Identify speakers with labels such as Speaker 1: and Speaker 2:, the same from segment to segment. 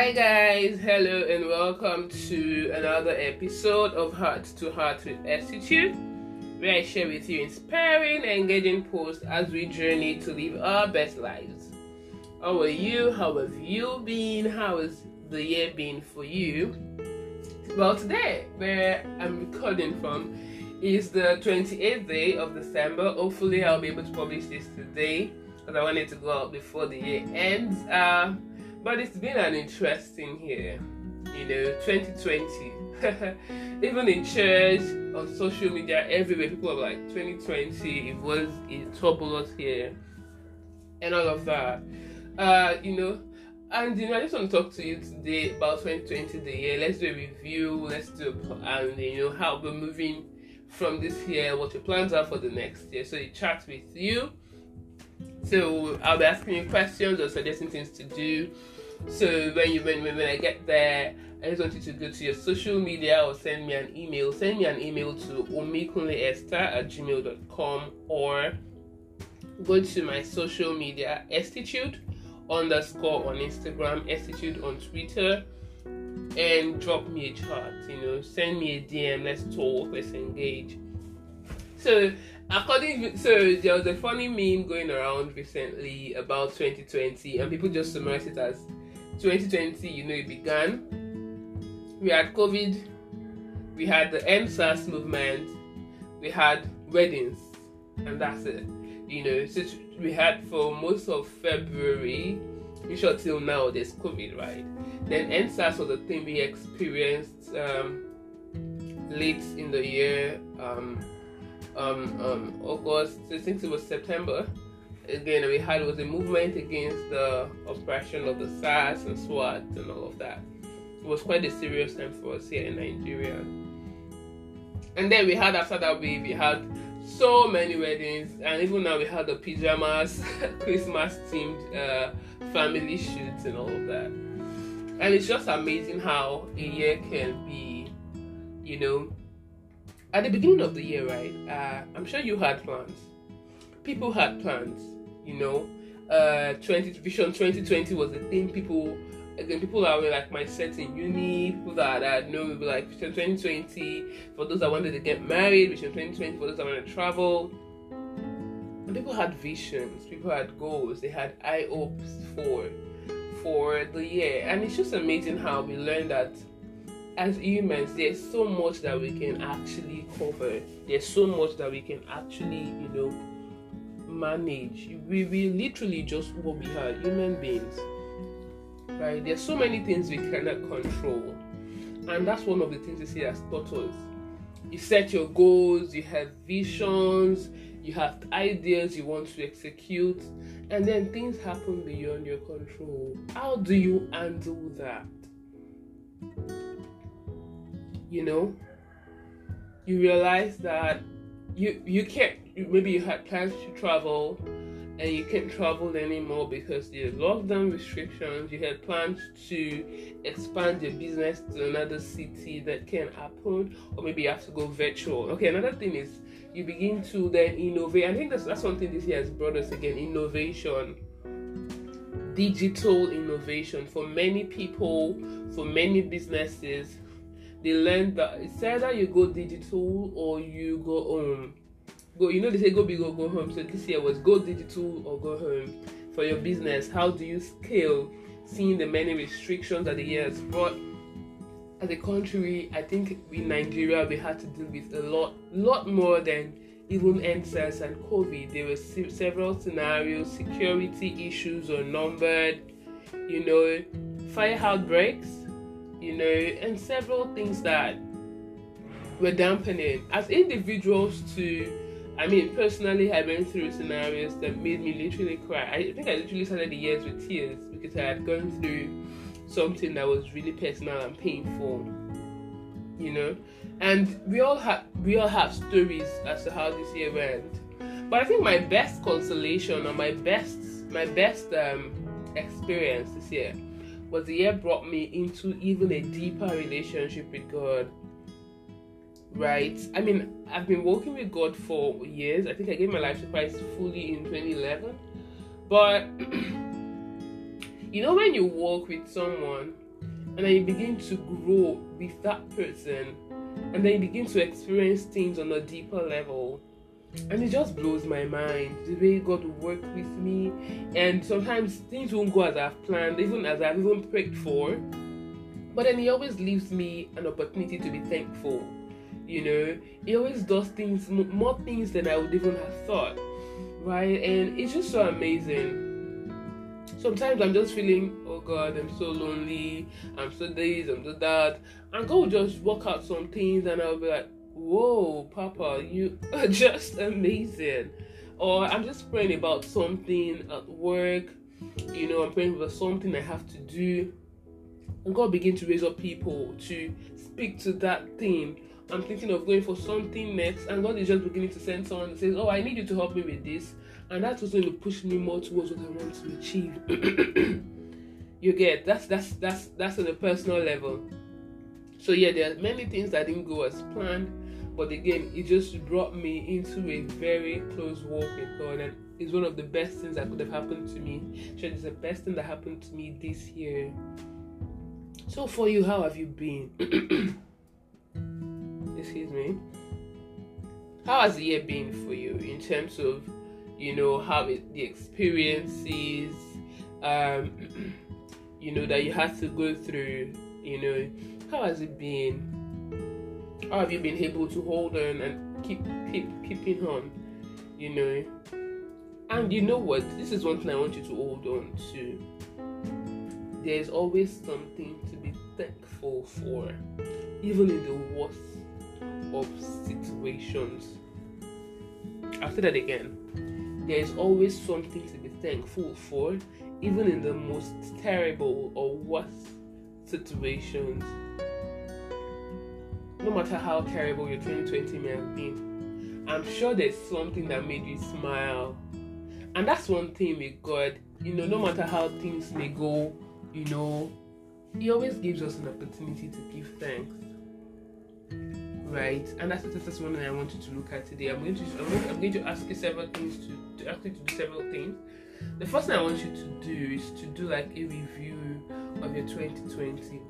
Speaker 1: Hi, guys, hello, and welcome to another episode of Heart to Heart with Estitude, where I share with you inspiring engaging posts as we journey to live our best lives. How are you? How have you been? How has the year been for you? Well, today, where I'm recording from, is the 28th day of December. Hopefully, I'll be able to publish this today because I wanted to go out before the year ends. Uh, but it's been an interesting year, you know, 2020. Even in church, on social media, everywhere, people are like, 2020, it was a turbulent year, and all of that. Uh, you know, and you know, I just want to talk to you today about 2020, the year. Let's do a review. Let's do a, and you know how we're moving from this year, what your plans are for the next year. So, I chat with you so I'll be asking you questions or suggesting things to do. So when you when, when I get there, I just want you to go to your social media or send me an email. Send me an email to omikunleesther at gmail.com or go to my social media, Estitude underscore on Instagram, Estitude on Twitter, and drop me a chat. You know, send me a DM. Let's talk. Let's engage. So according so there was a funny meme going around recently about 2020 and people just summarize it as 2020 you know it began. We had covid we had the EndSARS movement we had weddings and that's it you know. So we had for most of february sure till now there's covid right? Then EndSARS was a thing we experienced um, late in the year um, um, um, August, I think it was September. Again, we had was a movement against the oppression of the SARS and SWAT and all of that. It was quite a serious time for us here in Nigeria. And then we had after that we we had so many weddings, and even now we had the pajamas, Christmas themed uh, family shoots and all of that. And it's just amazing how a year can be, you know, at the beginning of the year, right? Uh, I'm sure you had plans. People had plans, you know. Uh, 20 Vision 2020 was the thing. People again, people that were like my set in uni, people that I know would be like Vision 2020 for those that wanted to get married, Vision 2020 for those that wanted to travel. And people had visions, people had goals, they had high hopes for for the year, and it's just amazing how we learned that as humans, there's so much that we can actually cover. There's so much that we can actually, you know, manage. We, we literally just what we are, human beings. Right? There's so many things we cannot control. And that's one of the things you see as taught. You set your goals, you have visions, you have ideas you want to execute, and then things happen beyond your control. How do you handle that? You know you realize that you you can't maybe you had plans to travel and you can't travel anymore because the lockdown restrictions. You had plans to expand your business to another city that can happen or maybe you have to go virtual. Okay another thing is you begin to then innovate. I think that's, that's something this year has brought us again innovation. Digital innovation for many people for many businesses they learned that it's either you go digital or you go home. Go, you know they say go big or go home. So this year was go digital or go home for your business. How do you scale? Seeing the many restrictions that the year has brought. As a country, I think in Nigeria we had to deal with a lot, lot more than even EndSARS and COVID. There were several scenarios, security issues or numbered, you know, fire outbreaks you know, and several things that were dampening. As individuals, to I mean, personally, I went through scenarios that made me literally cry. I think I literally started the years with tears because I had gone through something that was really personal and painful, you know. And we all have we all have stories as to how this year went. But I think my best consolation or my best my best um, experience this year was the year brought me into even a deeper relationship with God. Right? I mean, I've been walking with God for years. I think I gave my life to Christ fully in 2011. But you know, when you walk with someone and then you begin to grow with that person, and then you begin to experience things on a deeper level. And it just blows my mind the way God will work with me. And sometimes things won't go as I've planned, even as I've even prayed for. But then He always leaves me an opportunity to be thankful. You know, He always does things, more things than I would even have thought. Right? And it's just so amazing sometimes I'm just feeling, oh God, I'm so lonely, I'm so this, I'm so that. And God will just work out some things and I'll be like, whoa, Papa, you are just amazing. Or I'm just praying about something at work, you know, I'm praying about something I have to do. And God begin to raise up people to speak to that thing. I'm thinking of going for something next, and God is just beginning to send someone that says, Oh, I need you to help me with this and that's what's going to push me more towards what I want to achieve. you get that's that's that's that's on a personal level. So yeah, there are many things that didn't go as planned, but again, it just brought me into a very close walk with God, and it's one of the best things that could have happened to me. So it's the best thing that happened to me this year. So for you, how have you been? Excuse me. How has the year been for you in terms of you know how it, the experiences um you know that you had to go through you know how has it been how have you been able to hold on and keep keep keeping on? You know? And you know what? This is one thing i want you to hold on to. There's always something to be thankful for even in the worst of situations. I'll say that again. There is always something to be thankful for, even in the most terrible or worst situations. No matter how terrible your 2020 may have been, I'm sure there's something that made you smile. And that's one thing with God, you know, no matter how things may go, you know, He always gives us an opportunity to give thanks right? And that's the first one that I want you to look at today. I'm going to I'm going, to ask you several things to, to ask you to do several things. The first thing I want you to do is to do like a review of your 2020.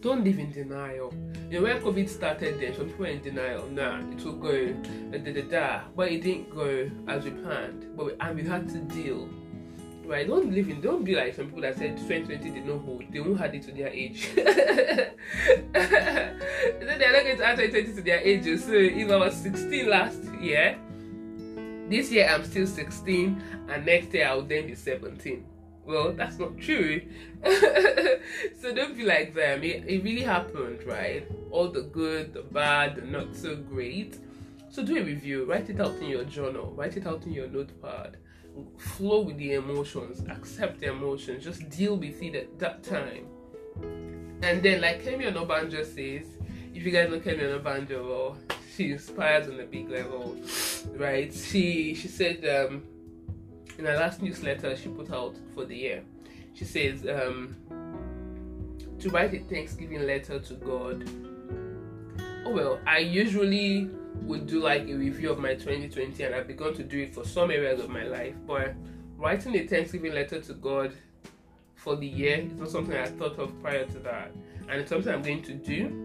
Speaker 1: Don't live in denial. You know, when COVID started, then some people were in denial. Nah, it will go, da da da. But it didn't go as we planned. But we, and we had to deal right? Don't live in, don't be like some people that said 2020 did not hold. They won't add it to their age. so they're not going to add 2020 to their age. So if I was 16 last year, this year I'm still 16, and next year I'll then be 17. Well, that's not true. so don't be like them. It, it really happened, right? All the good, the bad, the not so great. So do a review. Write it out in your journal. Write it out in your notepad flow with the emotions, accept the emotions, just deal with it at that time. And then, like Kemi Onabanjo says, if you guys know Kemi Onabanjo, well, she inspires on a big level, right? She she said um, in her last newsletter she put out for the year, she says um, to write a Thanksgiving letter to God. Oh well, I usually would do like a review of my 2020 and I've begun to do it for some areas of my life. But writing a Thanksgiving letter to God for the year is not something I thought of prior to that. And it's something I'm going to do.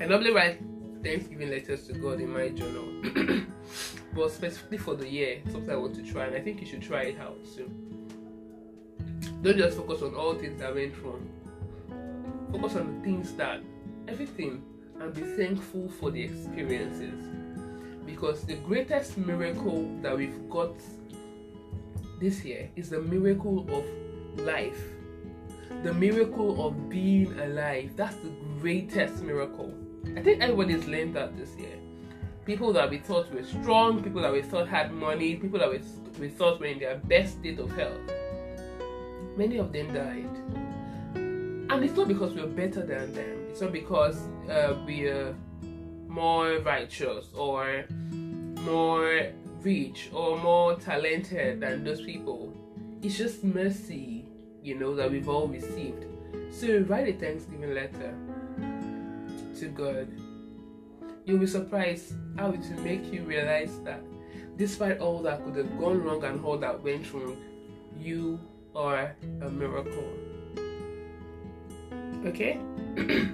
Speaker 1: I normally write Thanksgiving letters to God in my journal. but specifically for the year, something I want to try and I think you should try it out soon. Don't just focus on all things that went wrong. Focus on the things that everything and be thankful for the experiences. Because the greatest miracle that we've got this year is the miracle of life. The miracle of being alive. That's the greatest miracle. I think everybody's learned that this year. People that we thought were strong, people that we thought had money, people that we, we thought were in their best state of health. Many of them died and it's not because we're better than them. It's not because uh, we're more righteous or more rich or more talented than those people. It's just mercy, you know, that we've all received. So write a Thanksgiving letter to God. You'll be surprised how it will make you realize that despite all that could have gone wrong and all that went wrong, you are a miracle Okay.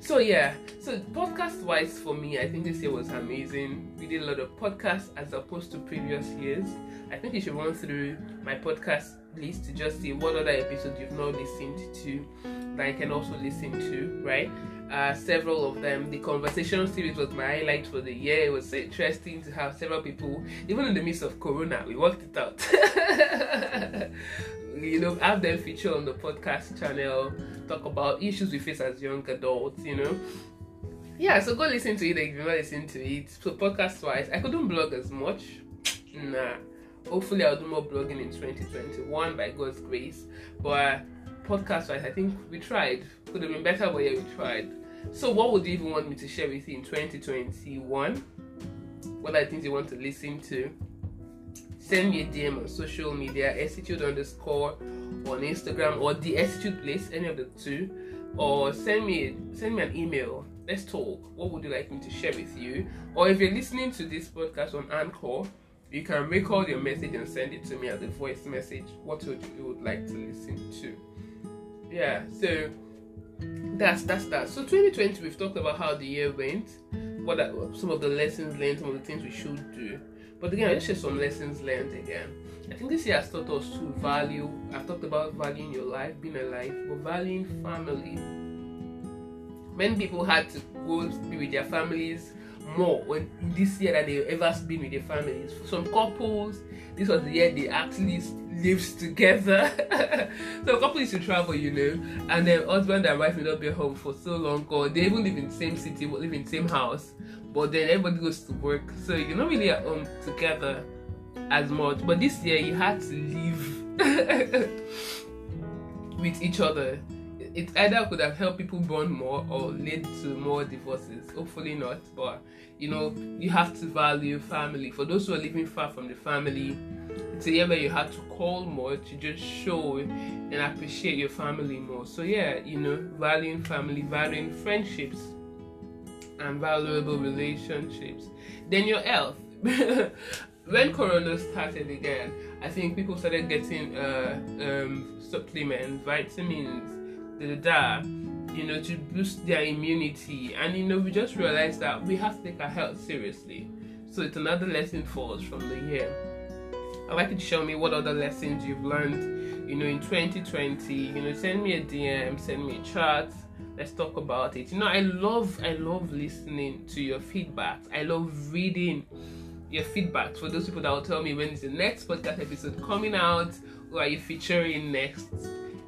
Speaker 1: so yeah, so podcast wise for me, I think this year was amazing. We did a lot of podcasts as opposed to previous years. I think you should run through my podcast list to just see what other episodes you've not listened to that I can also listen to, right? Uh, several of them. The conversation series was my highlight for the year. It was interesting to have several people, even in the midst of Corona, we worked it out. you know, have them feature on the podcast channel, talk about issues we face as young adults, you know. Yeah, so go listen to it if you want to listen to it. So podcast wise, I couldn't blog as much. Nah. Hopefully I'll do more blogging in 2021 by God's grace. But podcast wise, I think we tried. Could have been better, but yeah, we tried. So what would you even want me to share with you in 2021? What are things you want to listen to? send me a DM on social media, Estitude underscore on Instagram or the Estitude place, any of the two, or send me send me an email. Let's talk. What would you like me to share with you? Or if you're listening to this podcast on Anchor, you can record your message and send it to me as a voice message. What would you would like to listen to? Yeah, so that's that's that. So 2020, we've talked about how the year went, what are some of the lessons learned, some of the things we should do. But again, let's share some lessons learned again. I think this year has taught us to value. I've talked about valuing your life, being alive, but valuing family. Many people had to go be with their families more when this year than they've ever been with their families. For some couples, this was the year they actually lived together. so a couple used to travel, you know, and then husband and wife will not be home for so long, or they even live in the same city, but live in the same house but then everybody goes to work, so you're not really at home together as much. But this year you had to live with each other. It either could have helped people bond more or led to more divorces. Hopefully not, but you know you have to value family. For those who are living far from the family, it's a year where you have to call more to just show and appreciate your family more. So yeah, you know, valuing family, valuing friendships and valuable relationships. Then your health. when Corona started again, I think people started getting uh, um, supplements, vitamins, da da you know, to boost their immunity. And you know, we just realized that we have to take our health seriously. So it's another lesson for us from the year. I'd like you to show me what other lessons you've learned, you know, in 2020. You know, send me a DM, send me a chat let's talk about it you know i love i love listening to your feedback i love reading your feedback for those people that will tell me when is the next podcast episode coming out who are you featuring next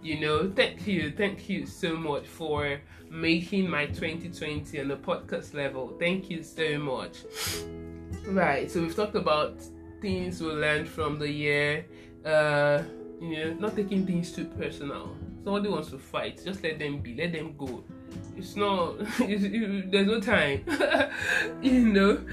Speaker 1: you know thank you thank you so much for making my 2020 on the podcast level thank you so much right so we've talked about things we learned from the year uh you know not taking things too personal somebody wants to fight, just let them be, let them go. It's not, it's, it, there's no time. you know,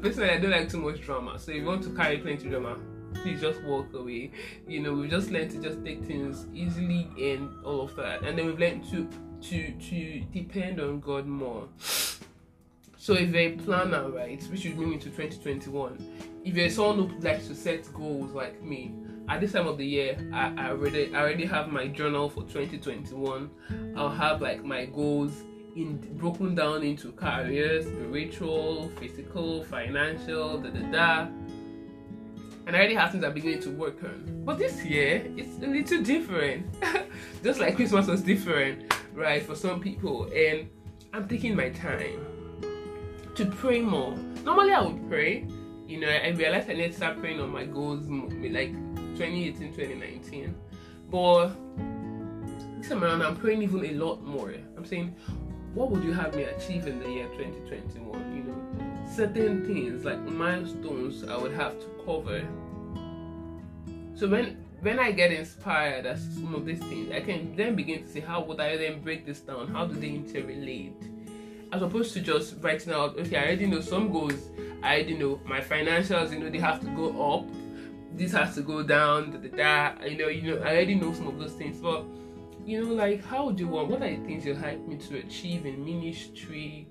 Speaker 1: personally I don't like too much drama. So if you want to carry plenty drama, please just walk away. You know, we've just learned to just take things easily and all of that. And then we've learned to to to depend on God more. So if you're a planner, right, which would bring me to 2021, if you're someone who likes to set goals like me, at this time of the year, I, I already I already have my journal for 2021. I'll have like my goals in broken down into careers, spiritual, physical, financial, da da da. And I already have things I'm beginning to work on. But this year, it's a little different. Just like Christmas was different, right, for some people. And I'm taking my time to pray more. Normally, I would pray. You know, I realized I need to start praying on my goals, like 2018 2019 but this time around i'm praying even a lot more i'm saying what would you have me achieve in the year 2021 you know certain things like milestones i would have to cover. So when when i get inspired as some of these things i can then begin to see how would i then break this down? How do they interrelate? As opposed to just writing out okay i already know some goals. I already know my financials you know they have to go up. This has to go down, da, da, da. You know, you know, I already know some of those things, but you know, like how do you want? What are the things you help me to achieve in ministry,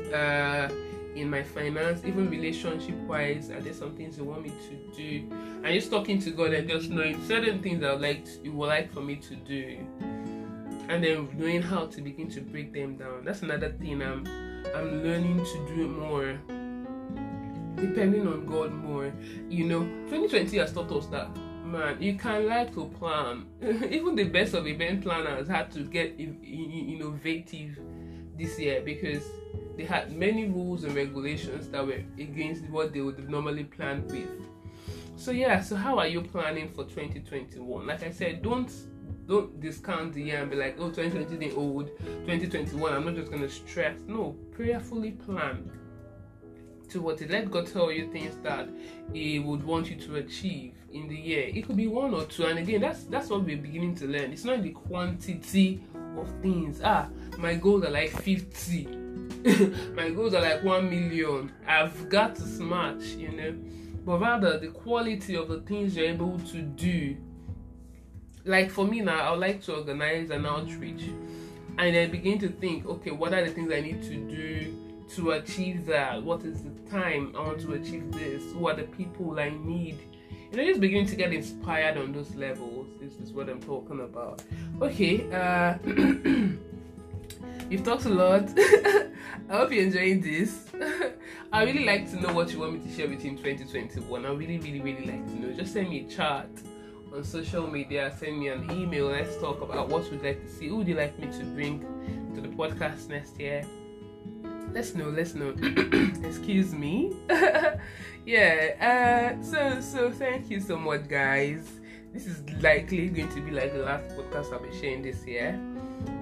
Speaker 1: uh, in my finance, even relationship wise? Are there some things you want me to do? And just talking to God and just knowing certain things I would like to, you would like for me to do. and then knowing how to begin to break them down. That's another thing I'm I'm learning to do more. Depending on God more. You know, 2020 has taught us that man, you can like to plan. Even the best of event planners had to get innovative this year because they had many rules and regulations that were against what they would normally plan with. So yeah, so how are you planning for 2021? Like I said, don't don't discount the year and be like, oh 2020 is old, 2021, I'm not just gonna stress. No, prayerfully plan towards it. Let God tell you things that He would want you to achieve in the year. It could be one or two, and again, that's that's what we're beginning to learn. It's not the quantity of things. Ah, my goals are like 50. my goals are like 1 million. I've got to smash, you know. But rather the quality of the things you're able to do. Like for me now, I would like to organize an outreach and I begin to think, okay, what are the things I need to do to achieve that? What is the time I want to achieve this? Who are the people I need? You know, just beginning to get inspired on those levels. This is what I'm talking about. Okay, uh You've talked a lot. I hope you're enjoying this. I really like to know what you want me to share with you in 2021. I really, really, really like to know. Just send me a chat on social media, send me an email. Let's talk about what you'd like to see. Who would you like me to bring to the podcast next year? Let's know, let's know. Excuse me. yeah, uh, so so thank you so much guys. This is likely going to be like the last podcast I'll be sharing this year.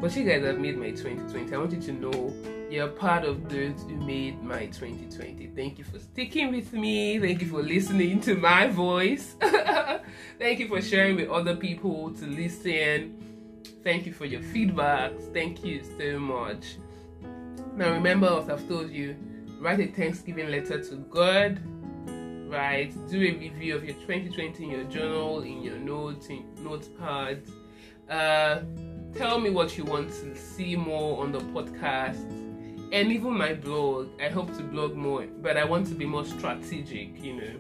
Speaker 1: But you guys have made my 2020. I want you to know you're part of those who made my 2020. Thank you for sticking with me. Thank you for listening to my voice. Thank you for sharing with other people to listen. Thank you for your feedbacks. Thank you so much. Now remember what I've told you. Write a Thanksgiving letter to God. Right. Do a review of your 2020 in your journal, in your notes, in notepad. Uh, tell me what you want to see more on the podcast and even my blog. I hope to blog more, but I want to be more strategic, you know.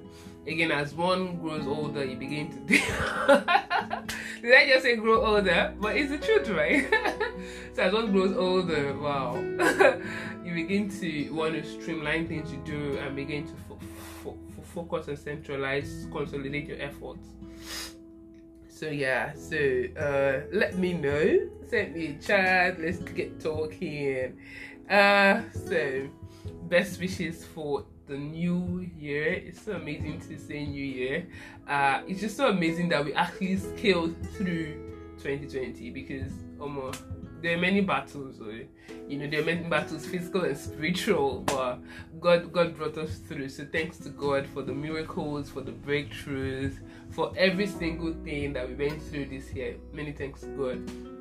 Speaker 1: Again, as one grows older, you begin to do. Did I just say grow older? But it's the truth, right? so as one grows older, wow, you begin to want to streamline things you do and begin to fo- fo- focus and centralize, consolidate your efforts so yeah so uh let me know send me a chat let's get talking uh so best wishes for the new year it's so amazing to say new year uh it's just so amazing that we actually scaled through 2020 because almost there are many battles, you know, there are many battles, physical and spiritual, but God, God brought us through. So thanks to God for the miracles, for the breakthroughs, for every single thing that we went through this year. Many thanks to God.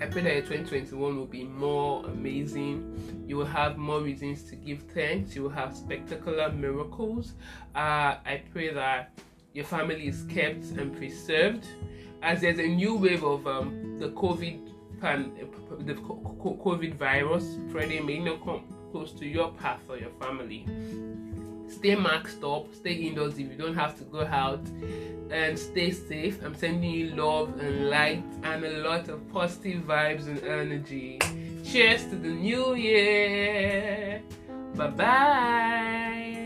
Speaker 1: I pray that your 2021 will be more amazing. You will have more reasons to give thanks. You will have spectacular miracles. Uh, I pray that your family is kept and preserved. As there's a new wave of um, the COVID pan, the COVID virus spreading may not come close to your path or your family. Stay maxed up, stay indoors if you don't have to go out, and stay safe. I'm sending you love and light and a lot of positive vibes and energy. Cheers to the new year. Bye bye.